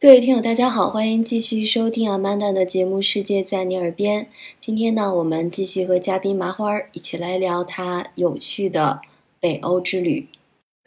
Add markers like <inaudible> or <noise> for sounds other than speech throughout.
各位听友，大家好，欢迎继续收听 Amanda 的节目《世界在你耳边》。今天呢，我们继续和嘉宾麻花儿一起来聊他有趣的北欧之旅。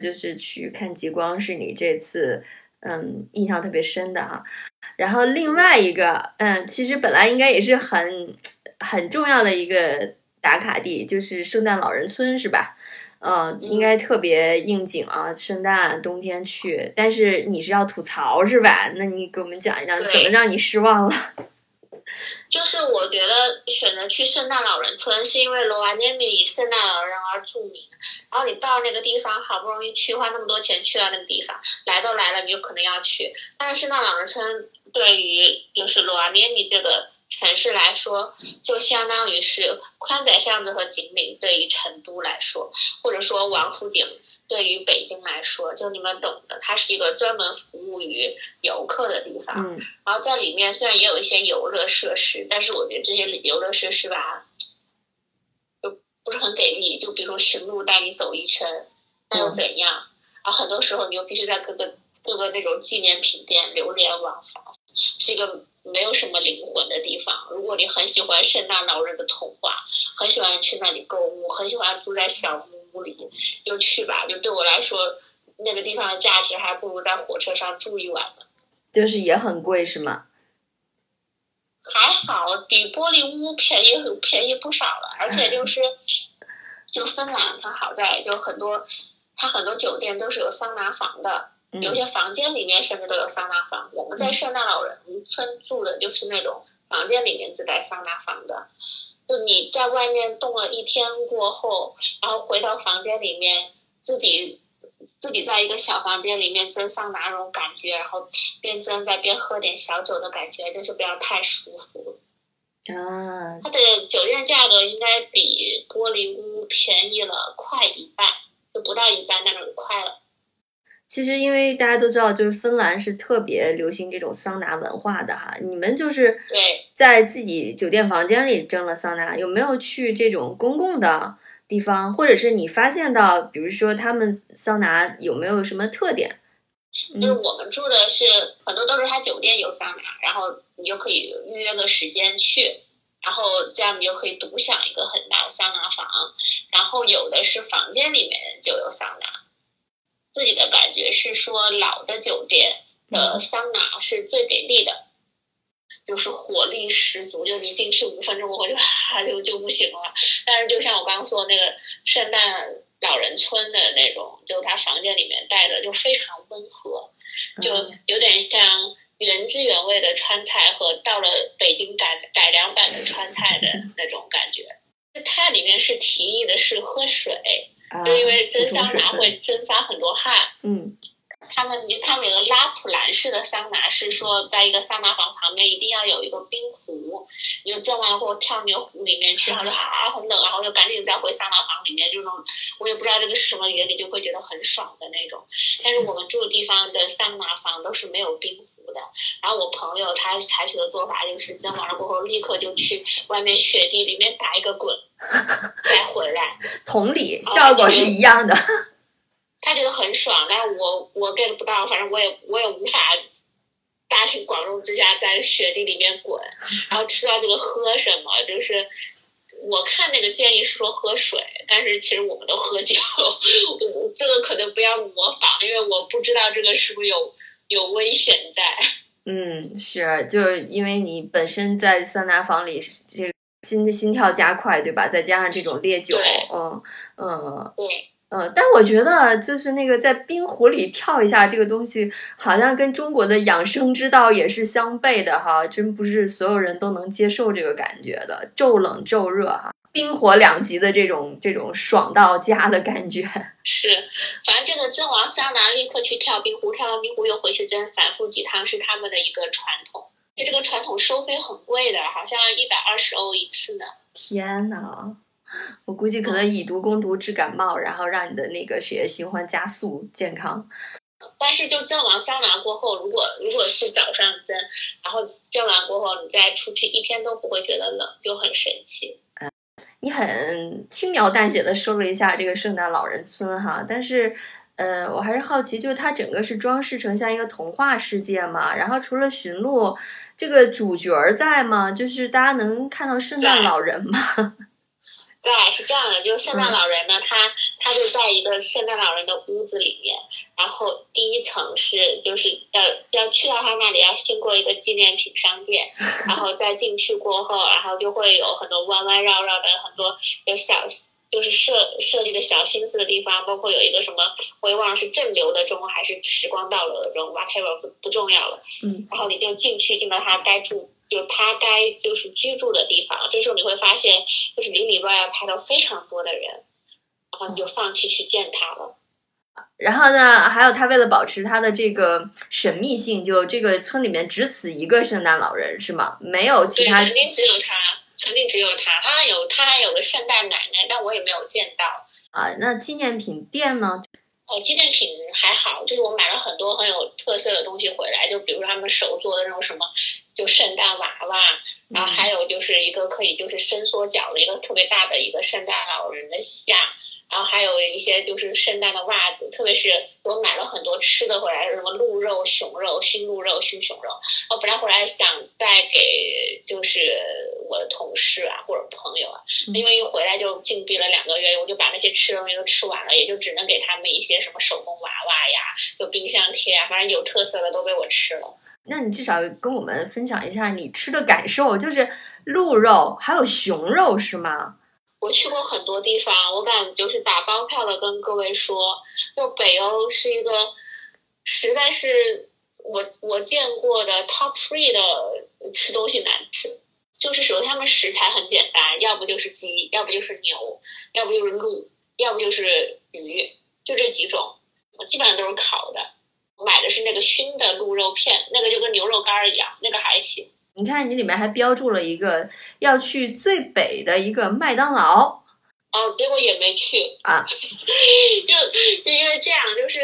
就是去看极光，是你这次嗯印象特别深的哈。然后另外一个，嗯，其实本来应该也是很很重要的一个打卡地，就是圣诞老人村，是吧？呃，应该特别应景啊，圣诞冬天去。但是你是要吐槽是吧？那你给我们讲一讲，怎么让你失望了？<laughs> 就是我觉得选择去圣诞老人村，是因为罗瓦涅米以圣诞老人而著名。然后你到那个地方，好不容易去，花那么多钱去到那个地方，来都来了，你就可能要去。但是圣诞老人村对于就是罗瓦涅米这个城市来说，就相当于是宽窄巷子和锦里对于成都来说，或者说王府井对于北京来说，就你们懂的，它是一个专门服务于游客的地方。嗯然后在里面虽然也有一些游乐设施，但是我觉得这些游乐设施吧，就不是很给力。就比如说寻路带你走一圈，那又怎样？然后很多时候你又必须在各个各个那种纪念品店流连忘返，是一个没有什么灵魂的地方。如果你很喜欢圣诞老人的童话，很喜欢去那里购物，很喜欢住在小木屋里，就去吧。就对我来说，那个地方的价值还不如在火车上住一晚呢。就是也很贵是吗？还好，比玻璃屋便宜便宜不少了，而且就是，<laughs> 就芬兰它好在就很多，它很多酒店都是有桑拿房的，嗯有些房间里面甚至都有桑拿房。我们在圣诞老人村住的就是那种房间里面自带桑拿房的，就你在外面冻了一天过后，然后回到房间里面自己。自己在一个小房间里面蒸桑拿那种感觉，然后边蒸再边喝点小酒的感觉，真是不要太舒服。啊，它的酒店价格应该比玻璃屋便宜了快一半，就不到一半，但是快了。其实因为大家都知道，就是芬兰是特别流行这种桑拿文化的哈。你们就是对，在自己酒店房间里蒸了桑拿，有没有去这种公共的地方，或者是你发现到，比如说他们桑拿有没有什么特点？就是我们住的是很多都是他酒店有桑拿，然后你就可以预约个时间去，然后这样你就可以独享一个很大的桑拿房，然后有的是房间里面就有桑拿。自己的感觉是说，老的酒店的桑拿是最给力的，就是火力十足，就你进去五分钟过后就啊 <laughs> 就就不行了。但是就像我刚刚说的那个圣诞老人村的那种，就他房间里面带的就非常温和，就嗯有点像原汁原味的川菜和到了北京改改良版的川菜的 <laughs> 那种感觉。它里面是提议的是喝水，啊，就因为蒸桑拿会蒸发很多汗。嗯他们他们有个拉普兰式的桑拿，是说在一个桑拿房旁边一定要有一个冰壶，你就蒸完过后跳那个壶里面去，然后就啊很冷，然后就赶紧再回桑拿房里面，就那种我也不知道这个是什么原理，就会觉得很爽的那种。但是我们住的地方的桑拿房都是没有冰然后我朋友他采取的做法就是蒸完了过后立刻就去外面雪地里面打一个滚，<laughs> 再回来。同理，哦效果是一样的。<laughs> 他觉得很爽，但是我我 get 不到，反正我也我也无法大庭广众之下在雪地里面滚，然后吃到这个喝什么，就是我看那个建议是说喝水，但是其实我们都喝酒，<laughs> 我这个可能不要模仿，因为我不知道这个是不是有有危险在。<laughs> 嗯，是，就是因为你本身在桑拿房里，这个心心跳加快，对吧？再加上这种烈酒对，嗯嗯对，嗯，但我觉得就是那个在冰湖里跳一下这个东西，好像跟中国的养生之道也是相悖的哈，真不是所有人都能接受这个感觉的，骤冷骤热哈，冰火两极的这种这种爽到家的感觉。<laughs> 是，反正这个蒸完桑拿立刻去跳冰壶，跳完冰壶又回去蒸，反复几趟是他们的一个传统。这个传统收费很贵的，好像一百二十欧一次呢。天呐，我估计可能以毒攻毒治感冒，然后让你的那个血液循环加速，健康。但是就蒸完桑拿过后，如果如果是早上蒸，然后蒸完过后你再出去，一天都不会觉得冷，就很神奇。很轻描淡写的说了一下这个圣诞老人村哈，但是，呃，我还是好奇，就是它整个是装饰成像一个童话世界嘛？然后除了驯鹿，这个主角儿在吗？就是大家能看到圣诞老人吗？<laughs> 对，是这样的，就是圣诞老人呢，他他就在一个圣诞老人的屋子里面，然后第一层是就是要要去到他那里要经过一个纪念品商店，然后再进去过后，然后就会有很多弯弯绕绕的很多有小就是设设计的小心思的地方，包括有一个什么我也忘了是正流的钟还是时光倒流的钟，whatever 不不重要了，嗯，然后你就进去进到他该住。就他该就是居住的地方，这时候你会发现，就是里里外外排到非常多的人，然后你就放弃去见他了。然后呢，还有他为了保持他的这个神秘性，就这个村里面只此一个圣诞老人是吗？没有其对，他肯定只有他，肯定只有他。他有他还有个圣诞奶奶，但我也没有见到。啊？那纪念品店呢？哦，纪念品还好，就是我买了很多很有特色的东西回来，就比如说他们手做的那种什么，就圣诞娃娃，然后还有就是一个可以就是伸缩脚的一个特别大的一个圣诞老人的像，然后还有一些就是圣诞的袜子，特别是我买了很多吃的回来，什么鹿肉、熊肉、熏鹿肉、熏熊肉，我本来回来想带给就是我的同事啊或者朋友啊，嗯因为一回来就禁闭了两个月，我就把那些吃的东西都吃完了，也就只能给他们一些什么手工娃娃呀，就冰箱贴啊，反正有特色的都被我吃了。那你至少跟我们分享一下你吃的感受，就是鹿肉还有熊肉是吗？我去过很多地方，我敢就是打包票的跟各位说，就北欧是一个实在是我我见过的 top three 的吃东西难吃。就是首先他们食材很简单，要不就是鸡，要不就是牛，要不就是鹿，要不就是鱼，就这几种，基本上都是烤的。我买的是那个熏的鹿肉片，那个就跟牛肉干儿一样，那个还行。你看你里面还标注了一个要去最北的一个麦当劳哦，结果也没去，啊，<laughs> 就就因为这样，就是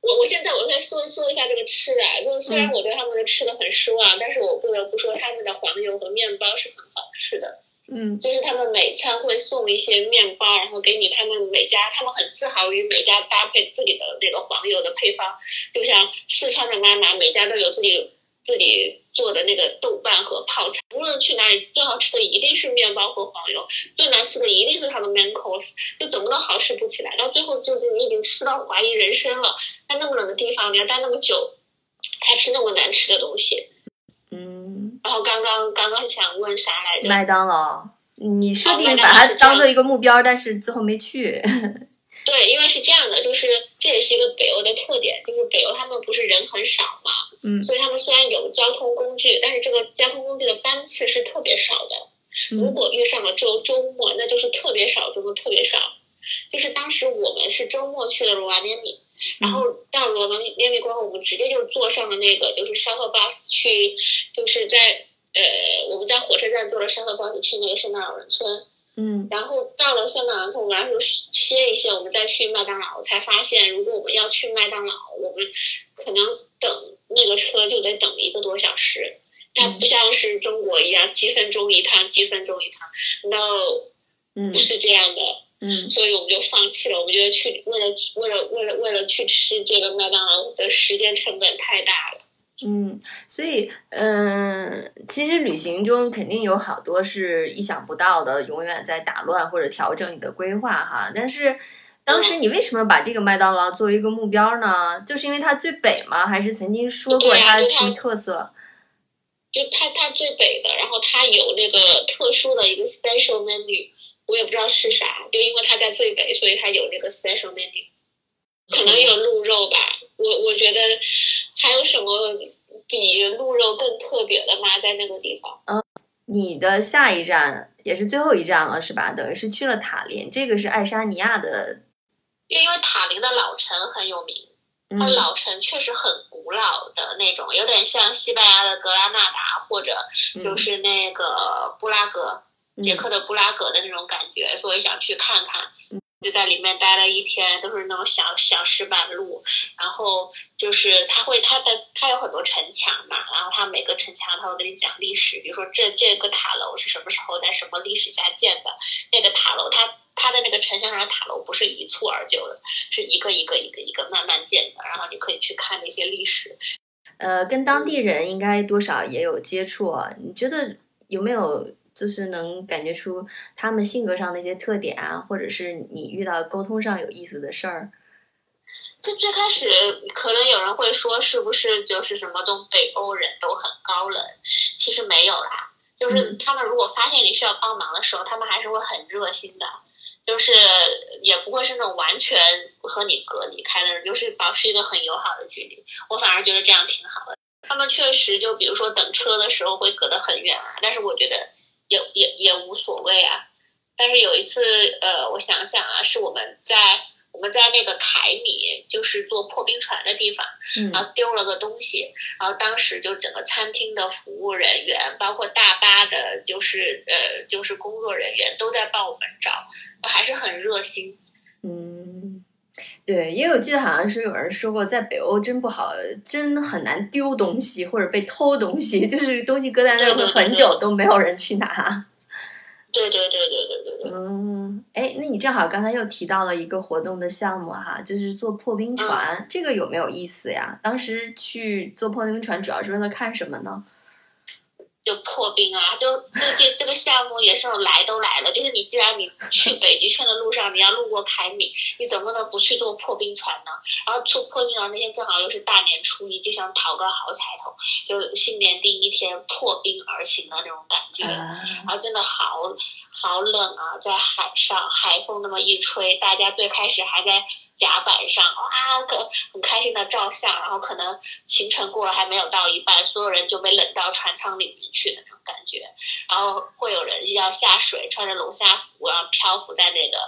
我我现在我先说说一下这个吃的，就是虽然嗯。我对他们的吃的很失望，但是我不得不说他们的黄油和面包是很好吃的，嗯。就是他们每餐会送一些面包，然后给你他们每家，他们很自豪于每家搭配自己的那个黄油的配方，就像四川的妈妈每家都有自己自己做的那个豆瓣和泡菜，无论去哪里，最好吃的一定是面包和黄油，最难吃的一定是它的 main course，就怎么都好吃不起来，到最后就是你已经吃到怀疑人生了，在那么冷的地方，你要待那么久，还吃那么难吃的东西，嗯，然后刚刚刚刚想问啥来着？麦当劳，你设定把它当做一个目标，但是最后没去。对，因为是这样的，就是这也是一个北欧的特点，就是北欧他们不是人很少嘛，嗯所以他们虽然有交通工具，但是这个交通工具的班次是特别少的。如嗯果遇上了周周末，那就是特别少，中的特别少。就是当时我们是周末去的罗瓦涅米，然后到罗瓦涅米过后，我们直接就坐上了那个就是 shuttle bus 去，就是在呃我们在火车站坐了 shuttle bus 去那个圣诞老人村。嗯然后到了圣诞老人村，我们然后歇一歇，我们再去麦当劳，才发现如果我们要去麦当劳，我们可能等那个车就得等一个多小时。它不像是中国一样几分钟一趟，几分钟一趟，no，嗯不是这样的，嗯所以我们就放弃了。我们觉得去为了为了为了为了去吃这个麦当劳的时间成本太大了。嗯，所以嗯、其实旅行中肯定有好多是意想不到的，永远在打乱或者调整你的规划哈。但是当时你为什么把这个麦当劳作为一个目标呢？就是因为它最北吗？还是曾经说过它什么特色？就它它最北的，然后它有那个特殊的一个 special menu，我也不知道是啥，就因为它在最北，所以它有那个 special menu，可能有鹿肉吧。我我觉得还有什么比鹿肉更特别的吗？在那个地方？嗯你的下一站也是最后一站了，是吧？等于是去了塔林，这个是爱沙尼亚的，因为塔林的老城很有名，它嗯老城确实很古老的那种，有点像西班牙的格拉纳达或者就是那个布拉格，捷克的布拉格的那种感觉，所以想去看看。就在里面待了一天，都是那种小小石板路，然后就是它会它的它有很多城墙嘛，然后它每个城墙它会跟你讲历史，比如说这这个塔楼是什么时候在什么历史下建的，那个塔楼它它的那个城墙上的塔楼不是一蹴而就的，是一个一个一个一个慢慢建的，然后你可以去看那些历史。呃，跟当地人应该多少也有接触啊，你觉得有没有？就是能感觉出他们性格上的一些特点啊，或者是你遇到沟通上有意思的事儿。就最开始可能有人会说，是不是就是什么东北欧人都很高冷？其实没有啦，就是他们如果发现你需要帮忙的时候，他们还是会很热心的，就是也不会是那种完全和你隔离开的人，就是保持一个很友好的距离。我反而觉得这样挺好的。他们确实就比如说等车的时候会隔得很远啊，但是我觉得。也也也无所谓啊，但是有一次，呃，我想想啊，是我们在我们在那个凯米，就是坐破冰船的地方，然后丢了个东西，然后当时就整个餐厅的服务人员，包括大巴的，就是呃，就是工作人员都在帮我们找，还是很热心。嗯，对，因为我记得好像是有人说过，在北欧真不好，真很难丢东西或者被偷东西，<laughs> 就是东西搁在那会很久都没有人去拿。对对对对对对对。嗯，哎，那你正好刚才又提到了一个活动的项目哈，就是做破冰船，这个有没有意思呀？当时去做破冰船主要是为了看什么呢？就破冰啊，就就这这个项目也是来都来了，就是你既然你去北极圈的路上，你要路过凯米，你怎么能不去坐破冰船呢？然后坐破冰船那天正好又是大年初一，就想讨个好彩头，就新年第一天破冰而行的那种感觉，然后真的好好冷啊，在海上海风那么一吹，大家最开始还在。甲板上哇，可很开心的照相，然后可能行程过了还没有到一半，所有人就被冷到船舱里面去的那种感觉。然后会有人要下水，穿着龙虾服，然后漂浮在那个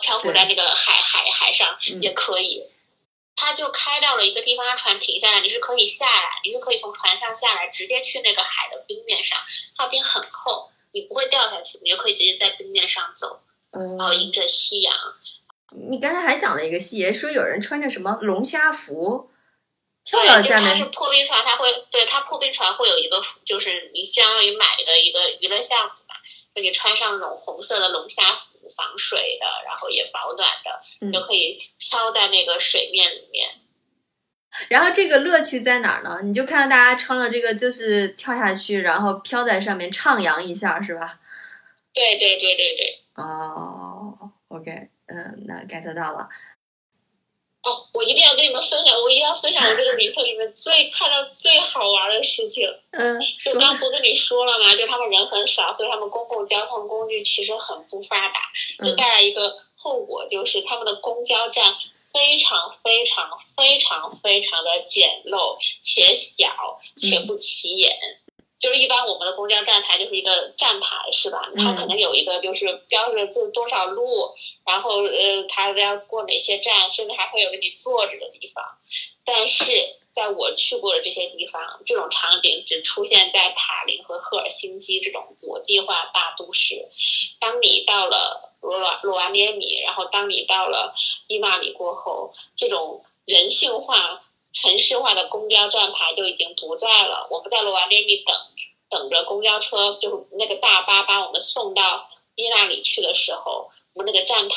漂浮在那个海海海上也可以。他就开到了一个地方，船停下来，你是可以下来，你是可以从船上下来，直接去那个海的冰面上，它冰很厚，你不会掉下去，你就可以直接在冰面上走，然后迎着夕阳。你刚才还讲了一个细节，说有人穿着什么龙虾服跳到下面。它是破冰船，它会对它破冰船会有一个，就是你相当于买的一个娱乐项目嘛，就你穿上那种红色的龙虾服，防水的，然后也保暖的，你就可以飘在那个水面里面。然后这个乐趣在哪儿呢？你就看到大家穿了这个，就是跳下去，然后飘在上面徜徉一下，是吧？对对对对对。哦，OK。嗯，那 get 到了。哦，我一定要跟你们分享，我一定要分享我这个旅程里面最看到最好玩的事情。嗯，就刚不跟你说了吗？就他们人很少，所以他们公共交通工具其实很不发达，就带来一个后果，就是他们的公交站非常非常非常非常的简陋且小且不起眼。就是一般我们的公交站台就是一个站台，是吧？它可能有一个就是标着这多少路，然后呃，它要过哪些站，甚至还会有给你坐着的地方。但是在我去过的这些地方，这种场景只出现在塔林和赫尔辛基这种国际化大都市。当你到了罗瓦罗瓦涅米，然后当你到了伊纳里过后，这种人性化。城市化的公交站牌就已经不在了。我们在罗瓦涅米等等着公交车，就是那个大巴把我们送到伊那里去的时候，我们那个站台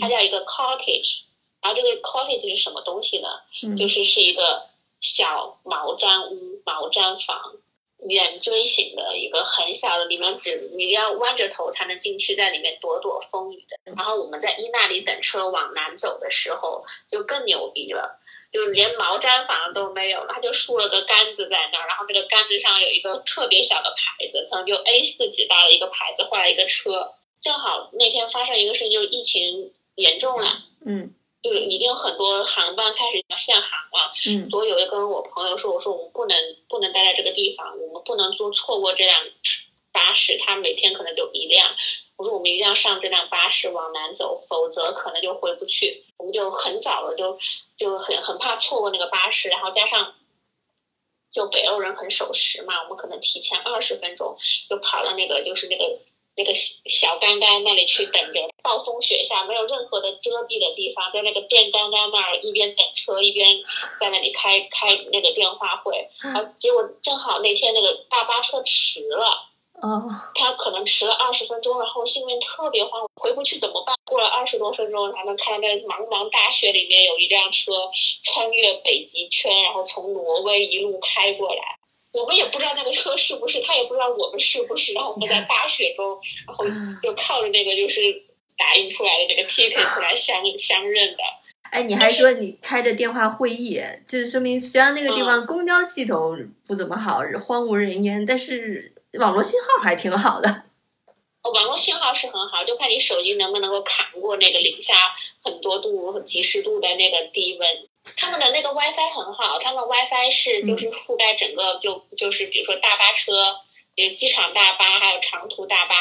它叫一个 cottage，然后这个 cottage 是什么东西呢？就是是一个小毛毡屋、毛毡房，圆锥形的一个很小的，里面只你要弯着头才能进去，在里面躲躲风雨的。然后我们在伊那里等车往南走的时候，就更牛逼了。就是连毛毡房都没有了，他就竖了个杆子在那儿，然后那个杆子上有一个特别小的牌子，可能就 A 四纸大的一个牌子，画了一个车。正好那天发生一个事情，就是疫情严重了，嗯，就是已经很多航班开始限航了，嗯，所以我就跟我朋友说，我说我们不能不能待在这个地方，我们不能坐错过这辆巴士，它每天可能就一辆。我说我们一定要上这辆巴士往南走，否则可能就回不去。我们就很早了，就就很很怕错过那个巴士，然后加上就北欧人很守时嘛，我们可能提前二十分钟就跑到那个就是那个那个小杆杆那里去等着，暴风雪下没有任何的遮蔽的地方，在那个电杆杆那儿一边等车一边在那里开开那个电话会，然后结果正好那天那个大巴车迟了。哦，他可能迟了二十分钟，然后心里面特别慌，回不去怎么办？过了二十多分钟，才能看到那茫茫大雪里面有一辆车穿越北极圈，然后从挪威一路开过来。我们也不知道那个车是不是，他也不知道我们是不是，然后我们在大雪中，然后就靠着那个就是打印出来的那个 ticket 来相 <laughs> 相认的。哎，你还说你开着电话会议，这说明虽然那个地方公交系统不怎么好，荒无人烟，但是网络信号还挺好的。网络信号是很好，就看你手机能不能够扛过那个零下很多度、几十度的那个低温。他们的那个 WiFi 很好，他们 WiFi 是就是覆盖整个，就就是比如说大巴车。有机场大巴，还有长途大巴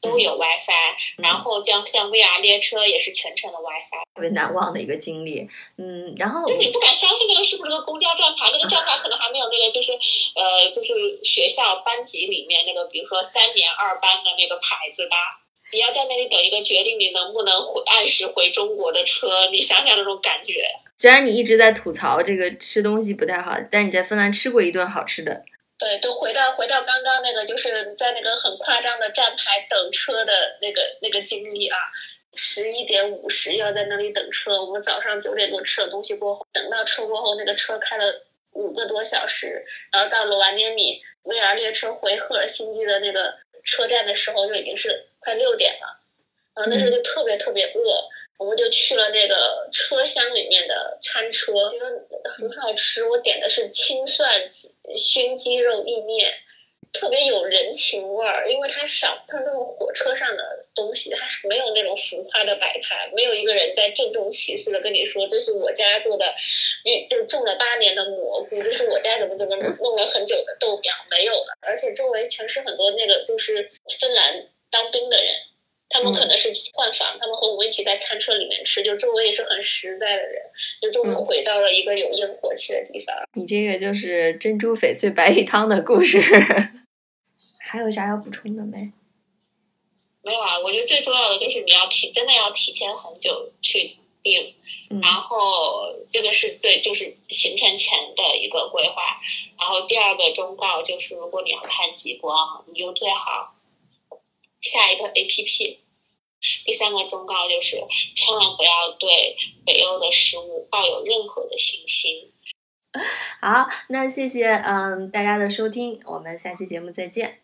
都有 WiFi，然后像像 VR 列车也是全程的 WiFi，特别难忘的一个经历。嗯，然后就是你不敢相信那个是不是个公交站牌，那个站牌可能还没有那个就是呃就是学校班级里面那个比如说三年二班的那个牌子大。你要在那里等一个决定你能不能回按时回中国的车，你想想那种感觉。虽然你一直在吐槽这个吃东西不太好，但你在芬兰吃过一顿好吃的。对，都回到回到刚刚那个，就是在那个很夸张的站牌等车的那个那个经历啊。十一点五十要在那里等车，我们早上九点多吃了东西过后，等到车过后，那个车开了五个多小时，然后到了瓦涅米 VR 列车回赫尔辛基的那个车站的时候，就已经是快六点了，然后那时候就特别特别饿。我们就去了那个车厢里面的餐车，觉得很好吃。我点的是青蒜熏鸡肉意面，特别有人情味儿。因为它少，它那种火车上的东西，它是没有那种浮夸的摆盘，没有一个人在郑重其事的跟你说这是我家做的，就种了八年的蘑菇，这是我家怎么怎么弄了很久的豆苗，没有了。而且周围全是很多那个就是芬兰当兵的人。他们可能是换房，他们和我们一起在餐车里面吃，就周围也是很实在的人，就终于回到了一个有烟火气的地方。你这个就是珍珠翡翠白玉汤的故事，<laughs> 还有啥要补充的没？没有啊，我觉得最重要的就是你要提，真的要提前很久去订，然后这个是对，就是行程前的一个规划。然后第二个忠告就是，如果你要看极光，你就最好下一个 A P P。第三个忠告就是，千万不要对北欧的食物抱有任何的信心。<laughs> 好，那谢谢嗯大家的收听，我们下期节目再见。